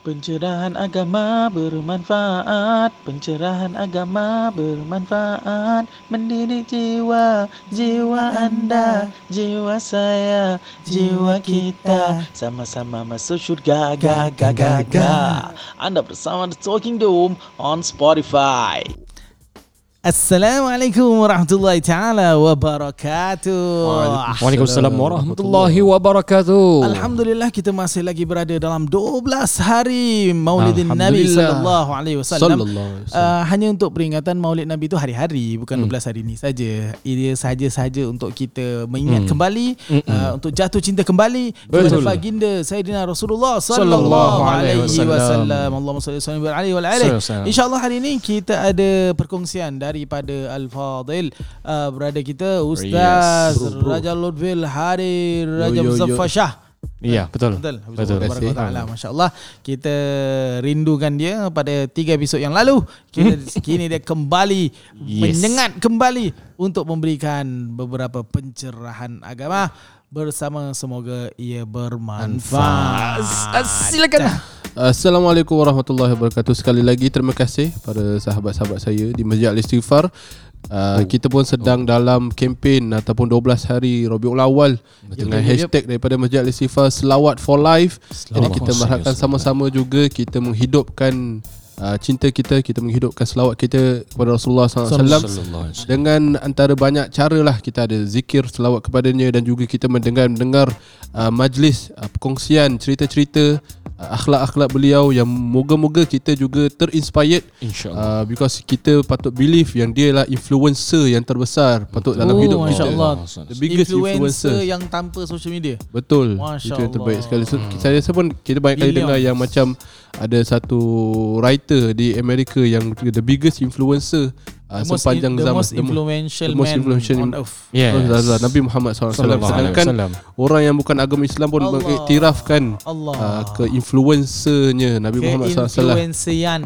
Pencerahan agama bermanfaat. Pencerahan agama bermanfaat. Mendidik jiwa, jiwa anda Jiwa saya, jiwa kita. Sama-sama masuk syurga ga, ga, ga, ga. Anda bersama The Talking Dome on Spotify Assalamualaikum warahmatullahi taala wabarakatuh. Waalaikumsalam warahmatullahi wabarakatuh. Alhamdulillah kita masih lagi berada dalam 12 hari Maulidin Nabi sallallahu alaihi wasallam. Alaihi wasallam. Uh, hanya untuk peringatan Maulid Nabi itu hari-hari bukan Hmm. 12 hari ini saja. Ia saja-saja untuk kita mengingat Hmm. kembali Mm-mm. uh, untuk jatuh cinta kembali kepada baginda Sayyidina Rasulullah Sallallahu alaihi wasallam. Allahumma salli wa sallim alaihi wa alihi. InsyaAllah hari ini kita ada perkongsian daripada Al-Fadil uh, Berada kita Ustaz Yes. Bro, bro. Raja Lutfil Hari Raja. Muzaffar Shah Iya, betul. Betul Betul. Betul Taala Masya-Allah Kita rindukan dia pada tiga episod yang lalu kita kini dia kembali Yes. menyengat kembali untuk memberikan beberapa pencerahan agama bersama semoga ia bermanfaat. Silakan. Assalamualaikum warahmatullahi wabarakatuh Sekali lagi terima kasih pada sahabat-sahabat saya di Masjid Al-Istighfar uh, Kita pun sedang dalam kempen ataupun 12 hari Rabiul Awal Dengan yep, yep. hashtag daripada Masjid Al-Istighfar Selawat for Life Jadi Selawat. kita mengharapkan sama-sama juga kita menghidupkan uh, cinta kita Kita menghidupkan selawat kita kepada Rasulullah SAW Sallallahu alaihi wasallam. dengan antara banyak cara lah kita ada zikir selawat kepadanya dan juga kita mendengar mendengar uh, majlis uh, perkongsian cerita-cerita uh, akhlak-akhlak beliau yang moga-moga kita juga terinspired Insyaallah. uh, because kita patut believe yang dia lah influencer yang terbesar patut dalam Oh, hidup Masya kita. Allah. The biggest Influencer influencer. yang tanpa social media. Betul. Masya Itu yang terbaik Allah. sekali. So, saya rasa pun kita banyak kali Billions. dengar yang macam ada satu writer di Amerika yang the biggest influencer uh, The most, sepanjang the zaman. most The mo- influential the most man influential on in- earth. Yes. Rasulullah Nabi Muhammad SAW Sallallahu alaihi Sedangkan wasallam. orang yang bukan agama Islam pun Allah. mengiktirafkan Allah. uh, Ke-influencernya Nabi Muhammad SAW Keinfluensian.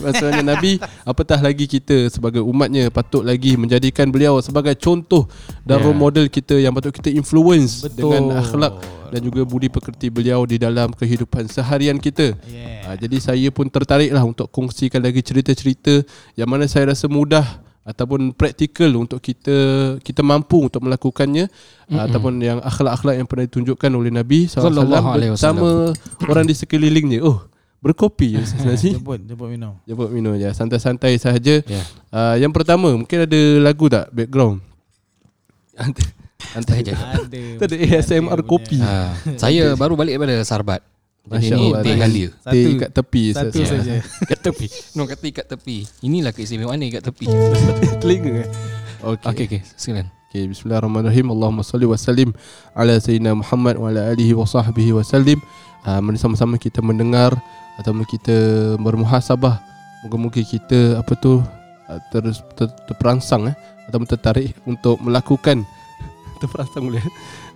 Maksudnya Nabi Apatah lagi kita Sebagai umatnya Patut lagi menjadikan beliau Sebagai contoh Dan Yeah. role model kita Yang patut kita influence Betul. Dengan akhlak Dan juga budi pekerti beliau Di dalam kehidupan seharian kita Yeah. uh, Jadi saya pun tertarik lah Untuk kongsikan lagi cerita-cerita Yang mana saya rasa mudah ataupun praktikal untuk kita kita mampu untuk melakukannya mm-hmm. ataupun yang akhlak-akhlak yang pernah ditunjukkan oleh Nabi SAW Sallallahu alaihi bersama orang di sekelilingnya. Oh, berkopi ya Ustaz Nazi. Jemput, jemput minum. Jemput minum je Santai-santai sahaja Ya. uh, Yang pertama Mungkin ada lagu tak Background Hantar Hantar Saja. Ada. ASMR kopi Ah, saya baru balik daripada Sarbat. Masya ni Allah teh. Teh Satu- kat tepi Satu Ustaz. saja. kat tepi. No kata kat tepi. Inilah keistimewaan ni kat tepi. Telinga? Okay. Okey okey, silakan. Okay, bismillahirrahmanirrahim. Allahumma salli wa sallim ala sayyidina Muhammad wa ala alihi wa sahbihi wa sallim. Uh, mari sama-sama kita mendengar atau kita bermuhasabah. Moga-moga kita apa tu uh, terus ter, terperangsang eh atau tertarik untuk melakukan terperangsang boleh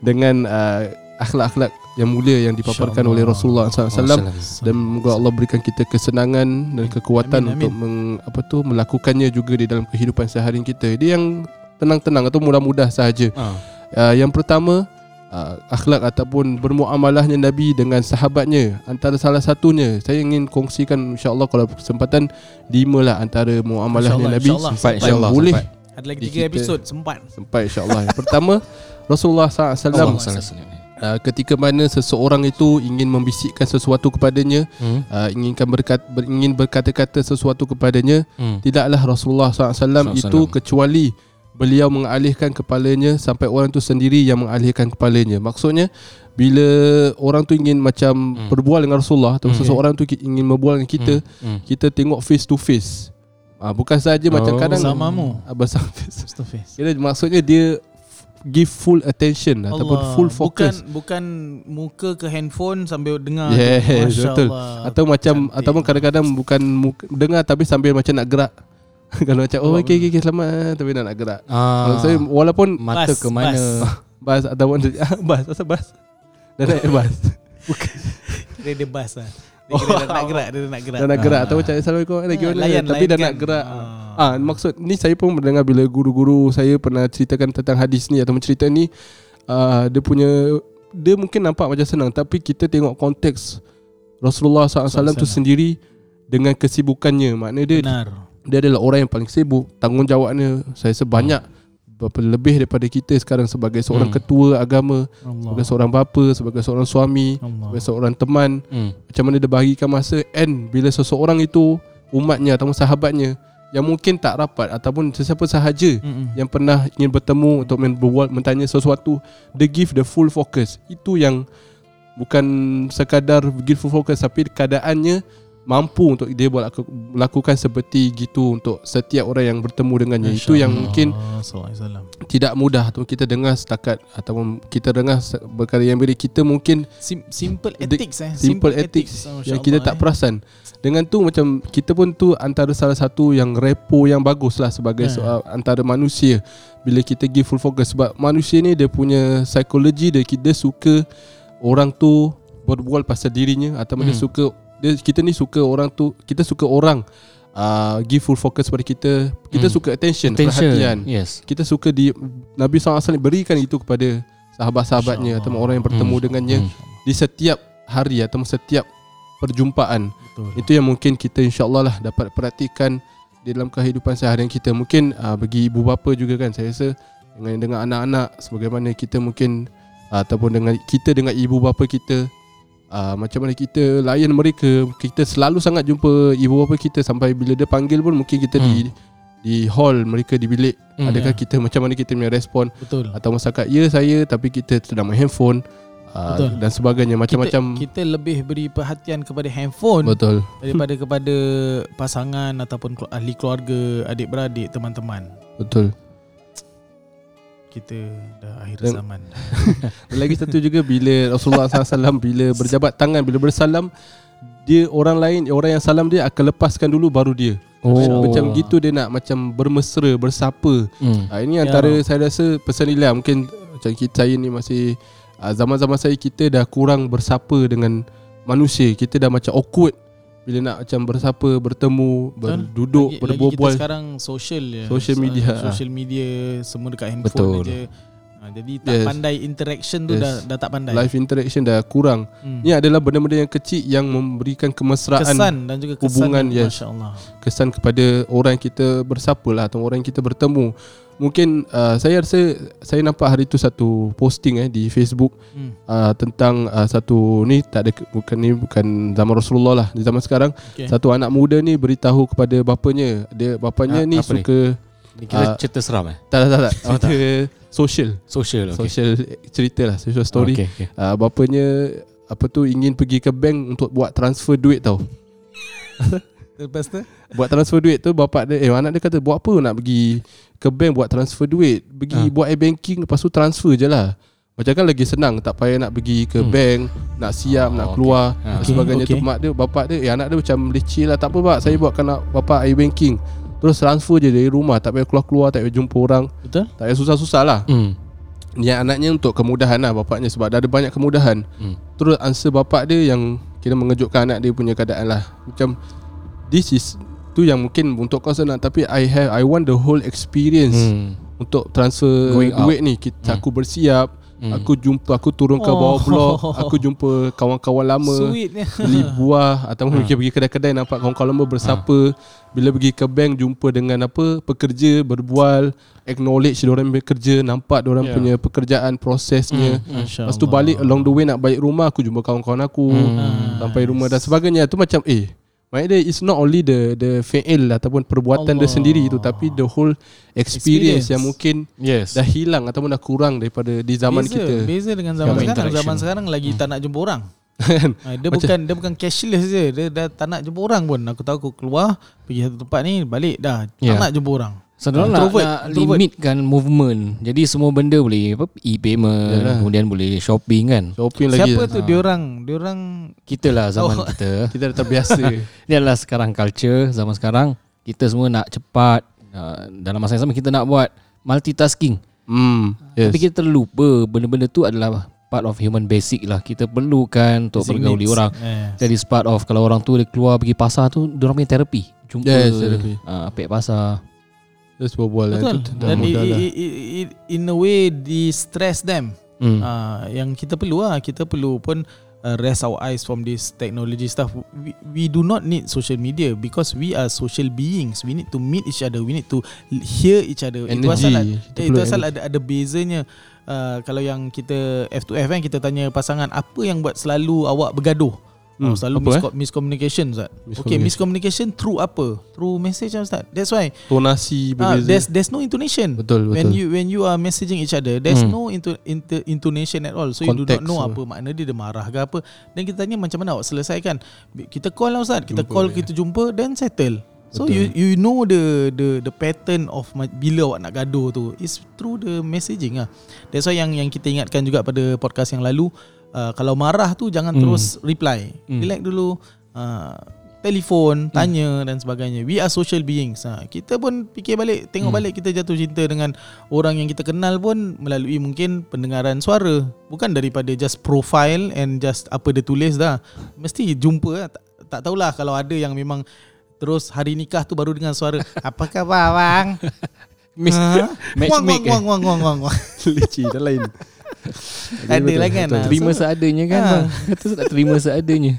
dengan uh, akhlak-akhlak yang mulia yang dipaparkan oleh Rasulullah SAW Oh, dan moga Allah berikan kita kesenangan dan kekuatan Amin, amin. untuk meng, apa tu melakukannya juga di dalam kehidupan seharian kita. Dia yang tenang-tenang atau mudah-mudah sahaja. Ah. Uh, yang pertama uh, akhlak ataupun bermuamalahnya Nabi dengan sahabatnya antara salah satunya saya ingin kongsikan insyaallah kalau kesempatan lima lah antara muamalahnya Nabi insyaAllah. Yang insyaallah. boleh sempat. Ada lagi Di tiga kita- episod sempat. sempat insyaallah pertama Rasulullah SAW Allah sallallahu uh, ketika mana seseorang itu ingin membisikkan sesuatu kepadanya Hmm. uh, inginkan berkat, ber, ingin berkata-kata sesuatu kepadanya Hmm. tidaklah Rasulullah SAW itu SAW. kecuali beliau mengalihkan kepalanya sampai orang tu sendiri yang mengalihkan kepalanya maksudnya bila orang tu ingin macam Hmm. berbual dengan Rasulullah atau Hmm. seseorang tu ingin berbual dengan kita Hmm. kita tengok face to face ah, bukan saja macam Oh. kadang Bersamamu. ah, bersama face Astaghfirullah. Kira maksudnya dia give full attention ataupun Allah. full focus Bukan bukan muka ke handphone sambil dengar. Yes, Masya betul. Allah. atau macam Cantik. ataupun kadang-kadang bukan muka, dengar tapi sambil macam nak gerak. Kalau macam oh okey okey selamat tapi nak nak gerak. Ah. Maksud saya walaupun mata Bas, ke mana? bas ataupun bas asal bas. Dah naik bas. Dia dia bas lah. Dia Oh. kira dah nak gerak, dia dah nak gerak. Dah nak gerak atau macam Assalamualaikum lagi Ah, mana layan, tapi dah nak gerak. Ah. Ah maksud ni saya pun mendengar bila guru-guru saya pernah ceritakan tentang hadis ni atau cerita ni uh, dia punya dia mungkin nampak macam senang tapi kita tengok konteks Rasulullah SAW tu sendiri dengan kesibukannya maknanya dia Benar. dia adalah orang yang paling sibuk tanggungjawabnya saya sebanyak berapa lebih daripada kita sekarang sebagai seorang Hmm. ketua agama Allah. sebagai seorang bapa sebagai seorang suami Allah. sebagai seorang teman Hmm. macam mana dia bahagikan masa and bila seseorang itu umatnya ataupun sahabatnya yang mungkin tak rapat ataupun sesiapa sahaja Mm-mm. yang pernah ingin bertemu untuk berbual mentanya sesuatu they give the full focus itu yang bukan sekadar give full focus tapi keadaannya mampu untuk dia buat laku- melakukan seperti gitu untuk setiap orang yang bertemu dengannya itu yang mungkin alaihi wasallam. tidak mudah atau kita dengar setakat ataupun kita dengar perkara yang bila kita mungkin Sim- simple ethics eh. simple ethics Oh, yang kita Allah, tak eh. perasan. Dengan tu macam kita pun tu antara salah satu yang repo yang bagus lah sebagai Hmm. soal antara manusia bila kita give full focus sebab manusia ni dia punya psikologi dia dia suka orang tu berbual pasal dirinya atau dia Hmm. suka dia kita ni suka orang tu kita suka orang uh, give full focus pada kita kita Hmm. suka attention, Attention. perhatian Yes. kita suka di Nabi SAW berikan itu kepada sahabat-sahabatnya atau orang yang bertemu Hmm. dengannya Hmm. di setiap hari atau setiap perjumpaan Betul. itu yang mungkin kita insyaAllah lah dapat perhatikan di dalam kehidupan seharian kita mungkin uh, bagi ibu bapa juga kan saya rasa dengan dengan anak-anak sebagaimana kita mungkin uh, ataupun dengan kita dengan ibu bapa kita uh, macam mana kita layan mereka kita selalu sangat jumpa ibu bapa kita sampai bila dia panggil pun mungkin kita di di hall mereka di bilik Hmm. adakah Ya. kita macam mana kita punya respon Betul. atau masyarakat ya saya tapi kita sedang main handphone uh, Betul. dan sebagainya macam-macam kita, kita lebih beri perhatian kepada handphone betul daripada kepada pasangan ataupun ahli keluarga, adik-beradik, teman-teman. betul Kita dah akhir Dan- zaman. Dan lagi satu juga bila Rasulullah SAW bila berjabat tangan bila bersalam dia orang lain orang yang salam dia akan lepaskan dulu baru dia. Oh. Macam gitu dia nak macam bermesra, bersapa. Hmm. Ha, ini Ya. antara saya rasa personally lah mungkin macam kita saya ni masih ah, zaman-zaman saya kita dah kurang bersapa dengan manusia. Kita dah macam awkward bila nak macam bersapa, bertemu, berduduk, lagi, lagi kita sekarang social je. Social media, ah. Social media semua dekat handphone Betul. aja. Ha, jadi tak Yes. pandai interaction tu Yes. dah dah tak pandai. Live interaction dah kurang. Hmm. Ini adalah benda-benda yang kecil yang memberikan kemesraan kesan dan juga kesan hubungan, yang- yes. masya-Allah. kesan kepada orang kita bersapa lah atau orang kita bertemu. Mungkin uh, saya rasa saya nampak hari tu satu posting eh di Facebook Hmm. uh, tentang uh, satu ni tak ada bukan ni bukan zaman Rasulullah lah di zaman sekarang Okay. satu anak muda ni beritahu kepada bapanya dia bapanya Ah, ni apa ni? suka Ni kira Ah. cerita seram eh? tak tak tak, tak Oh, tak. social Social. Okay. social cerita lah social story Okay, okay. uh, bapanya apa tu ingin pergi ke bank untuk buat transfer duit tau Lepas tu Buat transfer duit tu bapak dia Eh anak dia kata Buat apa nak pergi Ke bank buat transfer duit Pergi Ha. buat e-banking Lepas tu transfer je lah Macam kan lagi senang Tak payah nak pergi ke Hmm. bank Nak siap Oh, Nak okay. keluar Ha. dan Sebagainya Okay, tu Mak dia Bapak dia Eh anak dia macam leceh lah Tak apa pak Saya buatkan nak bapak e-banking Terus transfer je dari rumah Tak payah keluar-keluar Tak payah jumpa orang betul? Tak payah susah-susah lah Hmm. Yang anaknya untuk kemudahan lah Bapaknya sebab dah ada banyak kemudahan Hmm. Terus answer bapak dia yang Kira mengejutkan anak dia punya keadaan lah Macam This is Tu yang mungkin untuk kau senang Tapi I have I want the whole experience Hmm. Untuk transfer Going out. duit ni kita, Hmm. Aku bersiap Hmm. Aku jumpa Aku turun ke bawah Oh. blok Aku jumpa kawan-kawan lama Sweetnya. Beli buah Atau Ha. mungkin pergi kedai-kedai Nampak kawan-kawan lama bersapa Bila pergi ke bank Jumpa dengan apa Pekerja Berbual Acknowledge diorang bekerja Nampak diorang Yeah. punya pekerjaan Prosesnya Hmm. Masya Lepas tu balik along the way nak balik rumah Aku jumpa kawan-kawan aku Hmm. Sampai rumah dan sebagainya Tu macam eh Maknanya dia it's not only the the fi'il ataupun perbuatan dia Allah. sendiri tu tapi the whole experience, Experience. yang mungkin Yes. dah hilang ataupun dah kurang daripada di zaman beza, kita. Beza dengan zaman sekarang. interaction. Zaman sekarang lagi tak nak jumpa orang. Kan? Ha, dia bukan dia bukan cashless je. Dia dah tak nak jumpa orang pun. Aku tahu aku keluar pergi satu tempat ni balik dah. Tak Yeah. nak jumpa orang. Sebenarnya nak, Introvert, nak introvert. limitkan movement. Jadi semua benda boleh apa e-payment, Yalah. kemudian boleh shopping kan. Shopping lagi. Siapa tu dia orang? Dia orang Kita lah zaman Oh. kita. Kita dah terbiasa. Ini adalah sekarang culture zaman sekarang. Kita semua nak cepat. Uh, dalam masa yang sama kita nak buat multitasking. hmm. Yes. Tapi kita terlupa benda-benda tu adalah part of human basic lah. Kita perlukan untuk basic bergauli needs. orang. Eh. Jadi part of kalau orang tu dia keluar pergi pasar tu, dia orang punya terapi. Jumpa Yes, terapi. uh, apek pasar. Just berbual lah. Betul. Itu dah Dan i, mudah lah. i, i, i, in a way distress them. Hmm. Ah, yang kita perlu lah kita perlu pun uh, rest our eyes from this technology stuff. We, we do not need social media because we are social beings. We need to meet each other. We need to hear each other. itu Energy. asal, Kita eh, itu asal energy. ada ada bezanya. Uh, kalau yang kita F2F kan kita tanya pasangan apa yang buat selalu awak bergaduh? Hmm, Oh, selalu apa, eh? misco- miscommunication Ustaz. Okay, Miscommunication. miscommunication through apa? Through message ah, Ustaz. That's why Tonasi ah, berbeza. there's there's no intonation. betul betul. When you when you are messaging each other, there's Hmm. no into, into, intonation at all. So you do Context, not know so. apa makna dia dia marah ke apa. Dan kita tanya macam mana awak selesaikan. Kita call lah Ustaz. Kita Jumpa, call ya. kita jumpa then settle. So Betul. you you know the the the pattern of bila awak nak gaduh tu is through the messaging ah. That's why yang yang kita ingatkan juga pada podcast yang lalu uh, kalau marah tu jangan Hmm. terus reply. Hmm. Relax dulu. Uh, telefon, tanya dan sebagainya. We are social beings. Ha, kita pun fikir balik, tengok Hmm. balik kita jatuh cinta dengan orang yang kita kenal pun melalui mungkin pendengaran suara. Bukan daripada just profile and just apa dia tulis dah. Mesti jumpa lah. Tak, tak tahulah kalau ada yang memang terus hari nikah tu baru dengar suara. Apa khabar bang? Miss Ha? Wang, matchmake wang, wang, wang, wang, wang. leceh dah lain. Ada lah kan. Betul. Ha, Terima so- seadanya kan Ah. bang Kata tak terima seadanya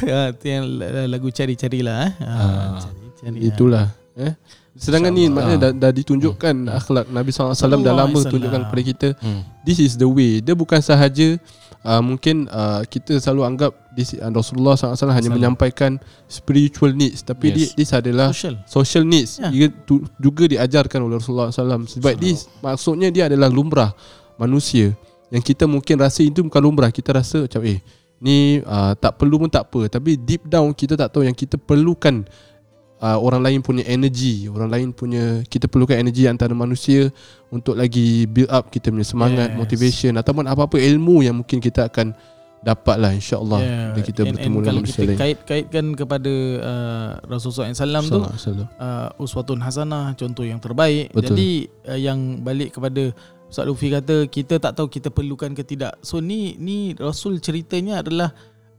Ya, tu yang lagu cari-carilah eh. Ha, Ah. cari-cari. Itulah eh. Sedangkan ni maknanya dah, dah ditunjukkan akhlak Nabi SAW dah lama Sallallahu tunjukkan kepada kita hmm. this is the way. Dia bukan sahaja uh, mungkin uh, kita selalu anggap this, uh, Rasulullah SAW hanya menyampaikan spiritual needs tapi Yes. this adalah Social. social needs. Yeah. tu, juga diajarkan oleh Rasulullah SAW sebab this maksudnya dia adalah lumrah manusia. Yang kita mungkin rasa itu bukan lumrah. Kita rasa macam eh ni uh, tak perlu pun tak apa. Tapi deep down kita tak tahu yang kita perlukan uh, orang lain punya energy orang lain punya kita perlukan energy antara manusia untuk lagi build up kita punya semangat Yes. motivation ataupun apa-apa ilmu yang mungkin kita akan dapat lah insyaAllah Yeah. bila kita and, bertemu and dengan kalau manusia kita lain kait kaitkan kepada uh, Rasulullah SAW tu uh, uswatun hasanah contoh yang terbaik. Betul. Jadi uh, yang balik kepada Ustaz Lufi kata kita tak tahu kita perlukan ke tidak. So ni ni Rasul ceritanya adalah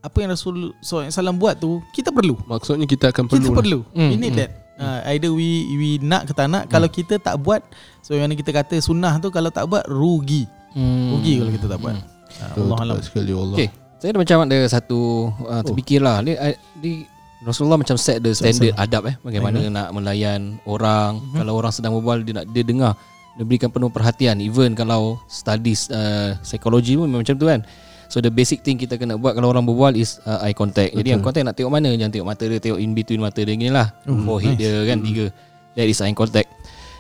apa yang Rasul SAW buat tu kita perlu. Maksudnya kita akan perlu Kita lah. perlu. Hmm, We need hmm. that. Uh, either we we nak ke tak nak kalau kita tak buat so yang kita kata sunnah tu kalau tak buat rugi. Hmm. Rugi kalau kita tak buat. Uh, Betul, Allah alam. tepat sekali Allah. Okay Saya ada macam ada satu uh, Terfikir lah Dia, uh, di Rasulullah macam set the standard adab eh Bagaimana nak melayan orang Mhm. Kalau orang sedang berbual Dia nak dia dengar Dia berikan penuh perhatian Even kalau studies uh, Psikologi pun memang macam tu kan So the basic thing kita kena buat Kalau orang berbual is uh, eye contact Jadi Betul. yang contact nak tengok mana Jangan tengok mata dia Tengok in between mata dia Gini lah Forehead dia kan Tiga That is eye contact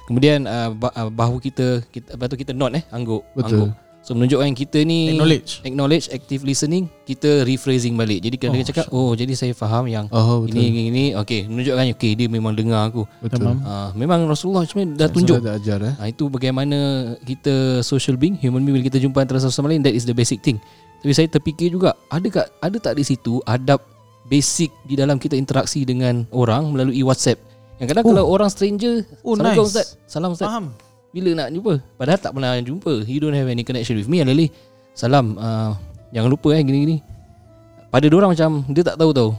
Kemudian uh, uh, bahu kita, kita Lepas tu kita nod eh Angguk Betul. angguk. So menunjukkan kita ni Acknowledge. acknowledge active listening kita rephrasing balik jadi kalau Oh, dia cakap oh jadi saya faham yang Oh betul. ini ini ini okey menunjukkan okey dia memang dengar aku betul. Uh, memang Rasulullah sebenarnya dah tunjuk Dah ajar eh. uh, itu bagaimana kita social being human being bila kita jumpa antara satu sama lain that is the basic thing tapi saya terfikir juga ada tak ada tak di situ adab basic di dalam kita interaksi dengan orang melalui WhatsApp? Yang kadang Oh. kalau orang stranger Oh, Assalamualaikum nice. Ustaz Salam Ustaz. Faham. bila nak jumpa? Padahal tak pernah jumpa. You don't have any connection with me. Alali Salam uh, Jangan lupa eh gini-gini. Pada orang macam Dia tak tahu tau.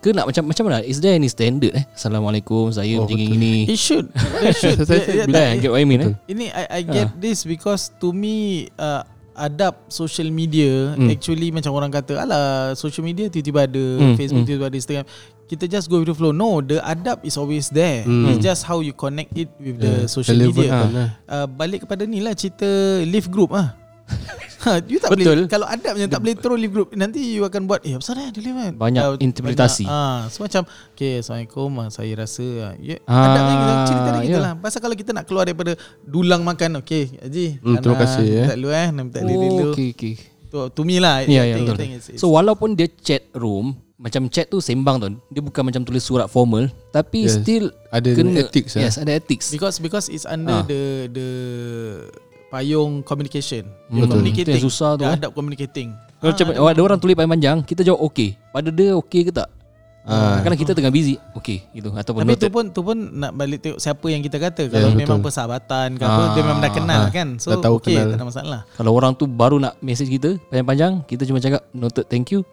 Ke nak macam macam mana? Is there any standard eh? Assalamualaikum Saya Oh, macam betul. gini. It should. It should. Saya- Dia- Bila dia- get what I mean eh? Ini I, I get this because to me uh, adab social media Hmm. actually macam orang kata alah social media tiba-tiba ada Hmm, Facebook hmm. tiba-tiba ada Instagram kita just go with the flow no the adab is always there Hmm. it's just how you connect it with the Yeah, social relevant media eh. uh, balik kepada ni lah cerita live group ah Ha, you tak Betul. boleh Kalau adabnya tak boleh throw live group Nanti you akan buat Eh apa salah dia kan Banyak Ah, interpretasi. banyak. Ah, So macam Okay Assalamualaikum ah, Saya rasa ah, ya, Ah, Adabnya kita Cerita dia kita ya. lah Pasal kalau kita nak keluar daripada Dulang makan Okay Haji Hmm, terima kasih, eh. Minta dulu eh Nak minta dulu dulu Oh, okay, okay. to, to me lah Ya, ya, betul. Think it's- it's- So walaupun dia chat room Macam chat tu sembang tu Dia bukan macam tulis surat formal Tapi Yes. still Ada kena, ethics eh. Yes ada ethics Because because it's under Ah. the the payung communication. Hmm, betul. communicating. Itu yang susah tu, eh. adab communicating. Kalau macam oh, ada orang tulis panjang Kita jawab okay Pada dia okay ke tak Ah. Kadang kita tengah busy Okay gitu Ataupun Tapi tu pun tu pun nak balik tengok siapa yang kita kata. Kalau betul. memang persahabatan ke apa Ah, dia memang dah kenal ah. kan. So Dah tahu okay, kenal. tak ada masalah. Kalau orang tu baru nak message kita Panjang-panjang Kita cuma cakap Noted thank you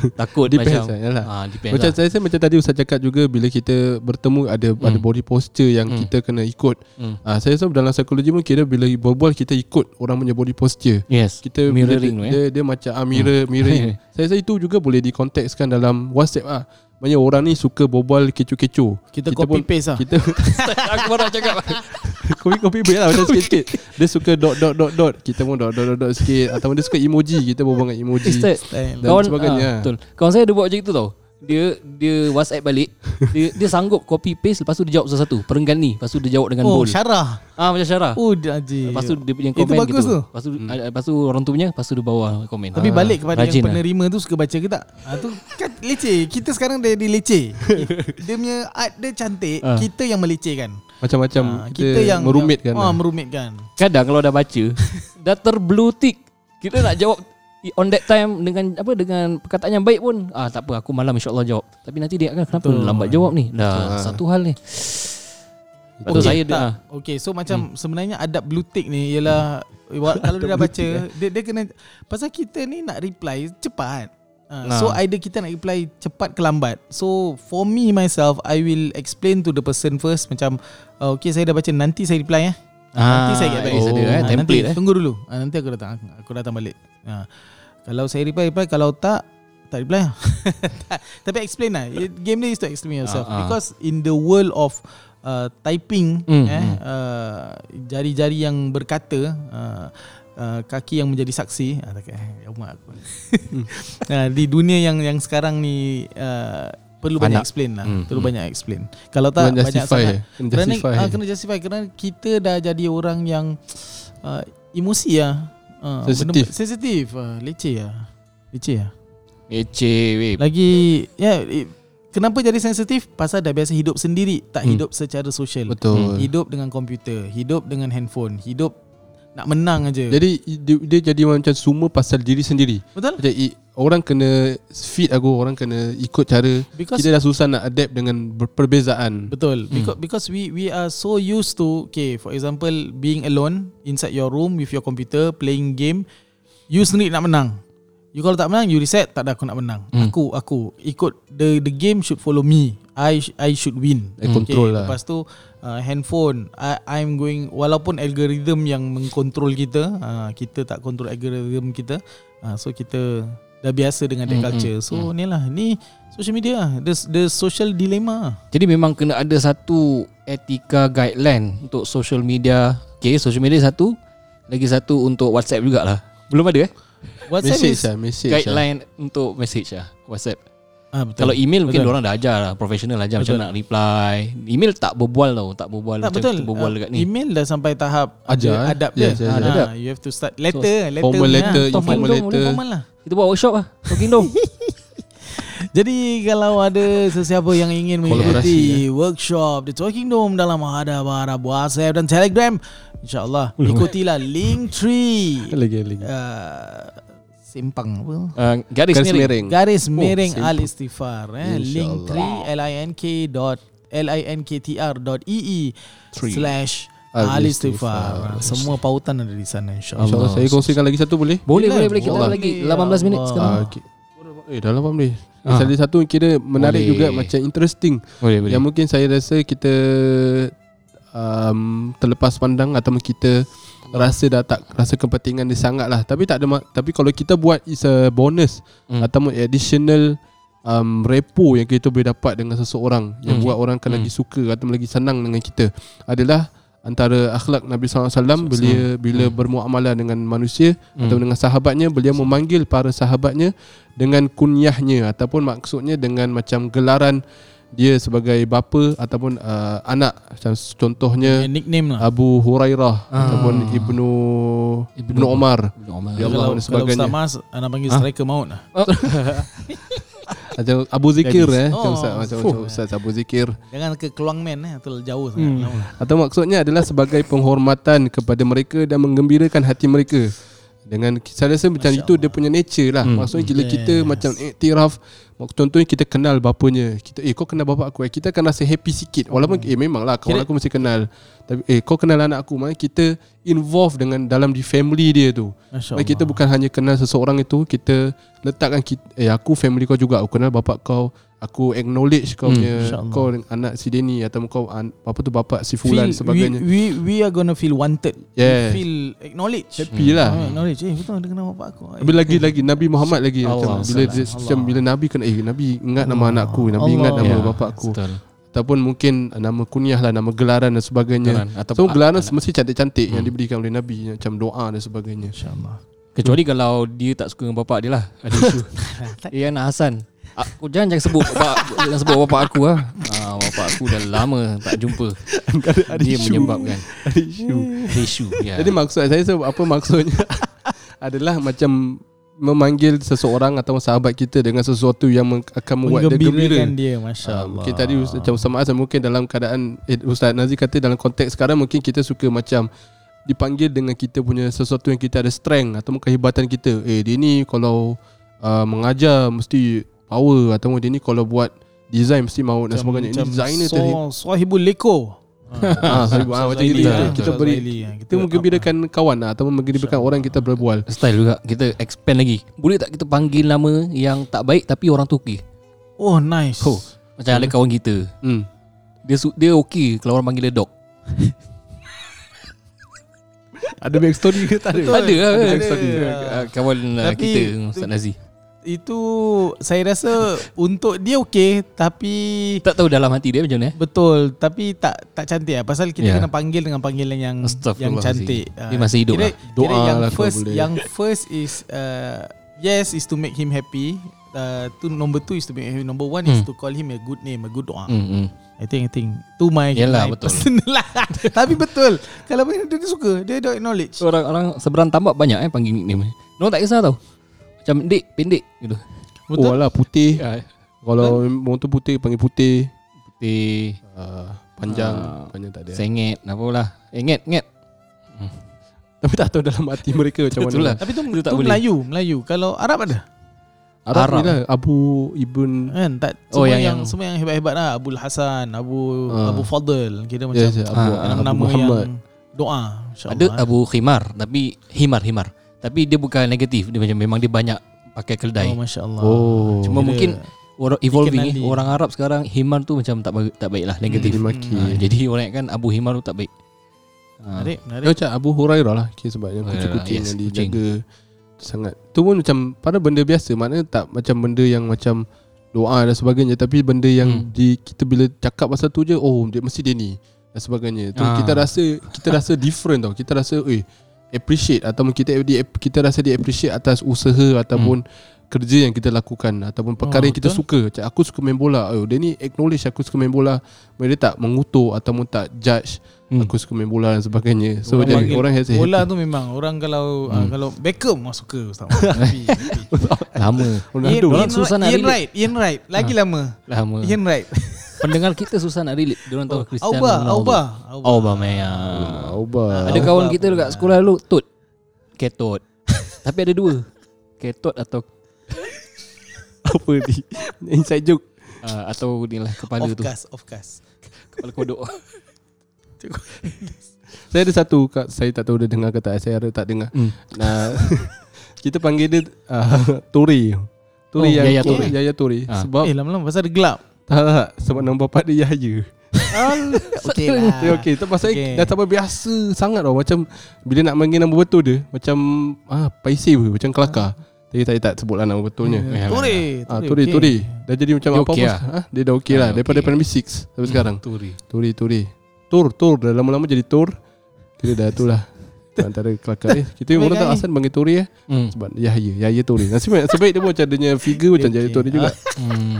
takut Depends macam lah, yalah. ah, depends Macam lah. saya, saya macam tadi Ustaz cakap juga bila kita bertemu ada Hmm. ada body posture yang Hmm. kita kena ikut. Hmm. Ah saya rasa dalam psikologi pun kira bila berbual kita ikut orang punya body posture. Yes Kita Mirroring dia, eh dia, dia macam ah, mirror mirroring. saya rasa itu juga boleh dikontekskan dalam WhatsApp ah. Maksudnya orang ni suka berbual kecoh-kecoh. Kita, Kita copy pun- paste lah. Kita Aku baru nak cakap kopi-kopi boleh lah macam sikit-sikit. Dia suka dot dot dot dot. Kita pun dot dot dot, dot sikit ataupun dia suka emoji, kita berbual dengan emoji. Ustaz dan Kawan sebagainya. ah, Betul Kawan saya ada buat macam itu tau dia dia WhatsApp balik dia dia sanggup copy paste lepas tu dia jawab satu-satu perenggan ni lepas tu dia jawab dengan Oh, bold syarah. ah macam syarah Oh, Haji. lepas tu dia punya Itu komen bagus gitu tu. lepas tu hmm. lepas tu orang tu punya lepas tu dia bawa komen Tapi Ah, balik kepada rajin yang lah. penerima tu suka baca ke tak? Ha, tu kan leceh. Kita sekarang dah di leceh. dia punya art dia cantik, Ah. kita yang melecehkan. Ha, Macam-macam kita, yang merumitkan. Ah, lah. merumitkan. kadang kalau dah baca dah terblue tick kita nak jawab on that time dengan apa dengan perkataan yang baik pun ah tak apa aku malam insyaallah jawab tapi nanti dia akan kenapa Betul. lambat jawab ni dah Betul. satu hal ni Betul Okey, saya tak. dah Okay, so macam hmm. sebenarnya adab blue tick ni ialah wa- kalau dia dah baca, dia, dia kena pasal kita ni nak reply cepat. Uh, Nah. so either kita nak reply cepat ke lambat. So for me myself, I will explain to the person first macam uh, okay saya dah baca nanti saya reply eh. Nanti saya get back. oh, ada eh Ah, template nanti, eh Tunggu dulu. Ah, nanti aku datang. Aku datang balik. Ah. Kalau saya reply reply kalau tak tak reply lah. Tapi explain lah. Game ni is to explain yourself Ah, ah. because in the world of uh, typing Hmm, eh hmm. uh, jari-jari yang berkata uh, uh, kaki yang menjadi saksi ah, tak eh, ya aku. uh, di dunia yang yang sekarang ni uh, perlu banyak Banyak. explain lah. Hmm, Perlu hmm. banyak explain. Kalau tak Kena banyak justify sangat eh. Kena kerana justify. ah, kena justify kerana kita dah jadi orang yang uh, emosi lah. Uh, Sensitif. sensitif. Uh, leceh lah. Leceh lah. Leceh weh Lagi ya yeah, kenapa jadi sensitif? Pasal dah biasa hidup sendiri, tak Hmm. hidup secara sosial. Betul. Hidup dengan komputer, hidup dengan handphone, hidup nak menang aja. Jadi dia, dia jadi macam semua pasal diri sendiri. betul? Macam orang kena fit aku, orang kena ikut cara. Because Kita dah susah nak adapt dengan perbezaan. Betul because because we we are so used to okay for example being alone inside your room with your computer playing game you sendiri nak menang you kalau tak menang you reset tak ada aku nak menang Hmm. aku aku ikut the the game should follow me I I should win I control lah. lepas tu uh, handphone I I'm going walaupun algorithm yang mengkontrol kita uh, kita tak kontrol algorithm kita uh, so kita dah biasa dengan that Hmm, culture hmm, so ni lah ni social media lah the the social dilemma Jadi memang kena ada satu etika guideline untuk social media. Okay, social media satu. Lagi satu untuk WhatsApp jugalah. Belum ada eh? WhatsApp Message is lah, message lah. Guideline untuk message lah. WhatsApp. Ah, betul. Kalau email mungkin Betul. orang dah ajar lah. Professional ajar macam Betul. nak reply. Email tak berbual tau. Tak berbual tak macam betul. kita berbual Ah, dekat ni. Email dah sampai tahap Ajar, ada eh? adab Yes, dia. yes, Ah, yes. Adab. You have to start letter, letter. formal punya. letter, Ah, informal formal letter. formal lah. Kita buat workshop lah. Talking dom. Jadi kalau ada sesiapa yang ingin mengikuti Kolaborasi, workshop The Talking Dome dalam hadap harap WhatsApp dan Telegram InsyaAllah ikutilah link tree Lagi lagi. uh, Simpang apa? Uh, garis, Garis miring. miring. Garis Oh, miring simple. Al Istighfar eh? Link tree L-I-N-K dot L-I-N-K-T-R dot E-E. Slash Al Al Istighfar. Istighfar Semua pautan ada di sana insyaAllah InsyaAllah saya kongsikan lagi satu boleh? Boleh, Boleh, boleh, boleh. Kita lagi 18 minit sekarang. Ah, okay. Eh dah 8 boleh. Ah. Salah satu kira menarik Boleh. juga macam interesting. Boleh, boleh. Yang mungkin saya rasa kita um, terlepas pandang atau kita rasa dah tak rasa kepentingan dia sangat lah. Tapi tak ada tapi kalau kita buat is a bonus Hmm. hmm. atau additional um, repo yang kita boleh dapat dengan seseorang yang Hmm. buat orang akan Hmm. lagi suka atau lagi senang dengan kita adalah antara akhlak Nabi SAW bila bila bermuamalah dengan manusia Hmm. atau dengan sahabatnya beliau memanggil para sahabatnya dengan kunyahnya ataupun maksudnya dengan macam gelaran dia sebagai bapa ataupun uh, anak macam contohnya Yang nickname lah Abu Hurairah Ah. ataupun Ibnu Ibnu Ibnu Omar Ibnu Omar. Ya Allah kalau, dan kalau sebagainya. Ustaz Mas Anak panggil Ha? striker maut lah macam Abu Zikir Gadis. eh macam Oh, Ustaz macam, fuh. macam Ustaz Abu Zikir Jangan ke Keluang Man eh Terlalu jauh sangat Hmm. Atau maksudnya adalah sebagai penghormatan kepada mereka dan menggembirakan hati mereka. Dengan saya rasa macam Masya itu dia punya nature lah. Hmm. Maksudnya bila Yes. kita macam iktiraf Contohnya kita kenal bapanya. Kita eh kau kenal bapa aku. Eh, Kita akan rasa happy sikit. Walaupun eh memang lah Kawan Kira- aku mesti kenal. Tapi eh kau kenal anak aku Maknanya kita involve dengan Dalam di family dia tu. Maknanya kita bukan hanya kenal seseorang itu Kita letakkan kita, Eh aku family kau juga. Aku kenal bapa kau. Aku acknowledge kau Hmm, punya insyaAllah. Kau anak si Denny Atau kau an, Apa tu bapa si Fulan feel, sebagainya. we, we, we are gonna feel wanted. Yeah. We feel acknowledged Happy lah. Ah, Acknowledge. Eh betul dia kenal bapak aku. Habis lagi lagi. Nabi Muhammad lagi. Allah macam bila Allah. macam bila Nabi kena eh Nabi ingat nama Allah. anakku Nabi ingat Allah. nama Ya, bapa aku Betul. ataupun mungkin nama kunyah lah nama gelaran dan sebagainya Gelaran. Atau- so gelaran ah, mesti cantik-cantik yang Hmm. diberikan oleh Nabi macam doa dan sebagainya InsyaAllah Kecuali kalau dia tak suka dengan bapak dia lah Ada isu Eh anak Hasan Aku jangan jangan sebut bapak jangan sebut bapak aku ah. Ah bapak aku dah lama tak jumpa. ada Dia isu. menyebabkan ada isu isu ya. jadi maksud saya apa maksudnya adalah macam memanggil seseorang atau sahabat kita dengan sesuatu yang akan membuat dia gembira dia Masya Ah, Allah Mungkin tadi macam Ustaz Maaz mungkin dalam keadaan eh, Ustaz Nazir kata dalam konteks sekarang mungkin kita suka macam dipanggil dengan kita punya sesuatu yang kita ada strength atau kehebatan kita. Eh dia ni kalau uh, mengajar mesti power atau dia ni kalau buat design mesti mahu dan sebagainya. Ini designer so, tadi. Sahibul Leko Ah, sahib- ah, macam gitu. ah. Kita beri kita menggembirakan kawan lah, atau menggembirakan orang kita berbual. Style juga Kita expand lagi Boleh tak kita panggil nama Yang tak baik Tapi orang tu okey Oh nice Oh. Macam ada kawan kita Hmm. Dia dia okey Kalau orang panggil dia dog Ada backstory ke tak ada? Betul. Ada lah Ada, kan? ada. Kawan Tapi- kita Ustaz Nazi Itu Saya rasa Untuk dia okey Tapi Tak tahu dalam hati dia macam mana eh? Betul Tapi tak tak cantik lah Pasal kita Ya. kena panggil Dengan panggilan yang Yang cantik Dia Ah, masih hidup kira, lah. Kira Doa yang lah first. Yang first is uh, Yes is to make him happy uh, tu Number two is to make him Number one is Hmm. to call him a good name A good doa Hmm, hmm. I think I think Tu my, Yalah, my betul. personal lah Tapi betul Kalau dia, dia suka Dia dah acknowledge So, orang-orang seberang tambak banyak eh panggil nickname. Diorang tak kisah tau. Macam dek, pendek gitu. Oh alah putih. Ya, Kalau motor putih panggil putih. putih, Uh, panjang, Ah, panjang tak ada. sengit, apa lah. Eh, nget, nget. Tapi tak tahu dalam hati mereka macam mana. Itulah. Tapi tu, Itu tak tu boleh. Melayu Melayu Kalau Arab ada Arab, Arab. lah Abu Ibn Kan tak Oh, Semua yang- yang, yang- Semua yang hebat-hebat lah Abul Hasan Abu Ah. Abu Fadl Kira macam yes, Abu, Ah, Abu Nama Muhammad. yang Doa Ada Abu Khimar tapi himar himar. Tapi dia bukan negatif, dia macam memang dia banyak pakai keldai. Oh Masya Allah Oh. Cuma Kira- mungkin orang evolving eh, orang Arab sekarang himar tu macam tak baik, tak baik lah negatif. Dia maki. Ha, jadi orang kan Abu Himar tu tak baik. Ha. Menarik Dia Menarik macam Abu Hurairah lah okay, Sebab yang Oh, kucing-kucing yes, yang kucing. dijaga Sangat Tu pun macam Pada benda biasa Maknanya tak macam benda yang macam Doa dan sebagainya Tapi benda yang Hmm. di, Kita bila cakap pasal tu je Oh dia mesti dia ni Dan sebagainya tu, Ah. Kita rasa Kita rasa different tau Kita rasa Eh appreciate Ataupun kita di, kita rasa dia appreciate Atas usaha Ataupun Kerja yang kita lakukan Ataupun perkara Oh, yang kita betul. suka Macam aku suka main bola oh, Dia ni acknowledge aku suka main bola Dia tak mengutuk Ataupun tak judge Hmm. Aku suka main bola dan sebagainya So Orang jadi panggil orang has Bola tu memang Orang kalau Hmm. ah, Kalau Beckham mah suka Ustaz. Lama, Ronaldo. Ian, Ian, Ian. Wright Ian Wright Lagi lama lama. Ian Wright Pendengar kita susah nak relate. Dia orang tahu Cristiano Auba Ronaldo. Auba Auba Maya. Auba. Ada Auba kawan kita pula. dekat sekolah dulu Tut Ketot Tapi ada dua Ketot atau apa ni? Inside joke. uh, Atau ni lah kepala Off tu cast Off cast Kepala kodok Saya ada satu kak, saya tak tahu dia dengar ke tak. Saya ada tak dengar. hmm. Nah, kita panggil dia uh, Tori. Tori Oh, yang Yaya. Tori. Yaya Tori. Ah. Sebab Eh lama-lama Pasal dia gelap tak, tak, sebab nama bapak dia Yahya. Okay lah okey, tu pasal Okay. dah sampai biasa sangat tau macam bila nak panggil nama betul dia macam ah paisi pun macam kelakar. Tapi saya tak sebutlah nama betulnya. Ya, Turi Ah, Tori, okay. Tori. Dah jadi macam Dia apa okey pun. lah. Ah, dia dah okey lah. Ah, Daripada okey. primary 6 sampai sekarang. Turi Turi, Turi. Tur, Tur. Dah lama-lama jadi Tur. Kira dah tu lah. Antara kelakar eh. Kita orang tak asal panggil Turi eh. hmm. Sebab Yahya. Yahya Turi. Nasib baik, nasib baik dia pun macam adanya figure macam Yahya okey. juga. hmm.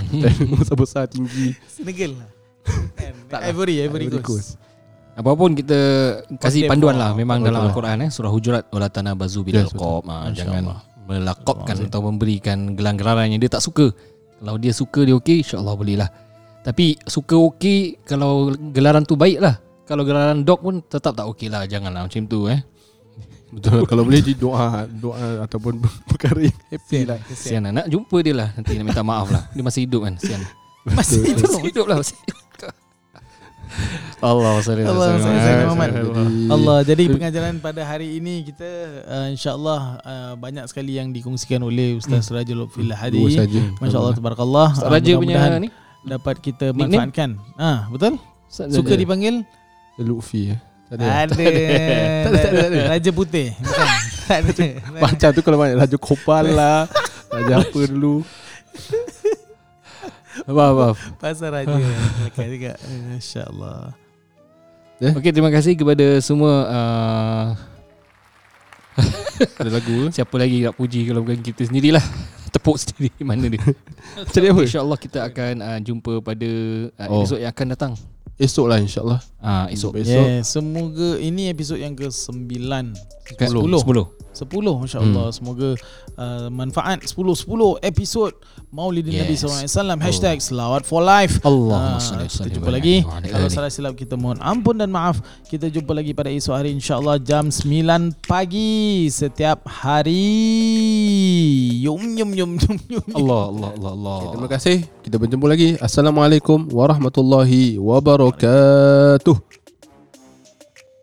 Besar-besar, tinggi. Senegal lah Tak lah. Ivory Ivory Ivory Coast Coast. Apapun kita kasih panduan lah Memang dalam lah. Al-Quran eh Surah Hujurat Wala tanabazu bil alqab ha, Masya Jangan melakopkan Atau memberikan gelar-gelaran yang dia tak suka Kalau dia suka dia okey InsyaAllah boleh lah Tapi suka okey Kalau gelaran tu baik lah Kalau gelaran dog pun Tetap tak okey lah Janganlah macam tu eh Betul. Kalau boleh di doa Doa ataupun perkara yang happy lah. Sian lah. Nak jumpa dia lah. Nanti nak minta maaf lah. Dia masih hidup kan. Sian. Masih Betul. Masih hidup lah. Masih Allah salli Allah salli- salli- salli- Muhammad. Jadi- Allah jadi pengajaran pada hari ini kita uh, insyaallah uh, banyak sekali yang dikongsikan oleh Ustaz Rajul Fil Dua Hadi. Masya-Allah tabarakallah. Ustaz Raja punya mudah-mudahan ni? dapat kita manfaatkan. Ah, betul? Ustaz Suka Raja. dipanggil? Lutfi. Tak ada Ada. Tak ada, tak ada, tak ada. Raja Putih. Bukan. Tak ada. Macam tu kalau banyak Raja Kopal lah Raja apa dulu Maaf maaf Pasal Raja. Dekat juga. Masya-Allah. Okey terima kasih kepada semua uh, Ada lagu ke? Siapa lagi nak puji Kalau bukan kita sendirilah Tepuk sendiri Mana dia Cari apa? InsyaAllah kita akan uh, Jumpa pada uh, Oh. Episod yang akan datang Esok lah insyaAllah Ah, Esok Esok Yeah, semoga ini episod yang ke-9. Kan? 10. 10 10 masya-Allah. Hmm. Semoga uh, manfaat 10 10 episod Maulidin Nabi Yes. Oh. SAW Hashtag Selawat for Life. Allah Ah, kita jumpa lagi. Kalau salah silap kita mohon ampun dan maaf. Kita jumpa lagi pada esok hari InsyaAllah jam 9 pagi Setiap hari. Yum yum yum yum yum. Allah Allah Allah Allah. Terima kasih. Kita berjumpa lagi. Assalamualaikum warahmatullahi wabarakatuh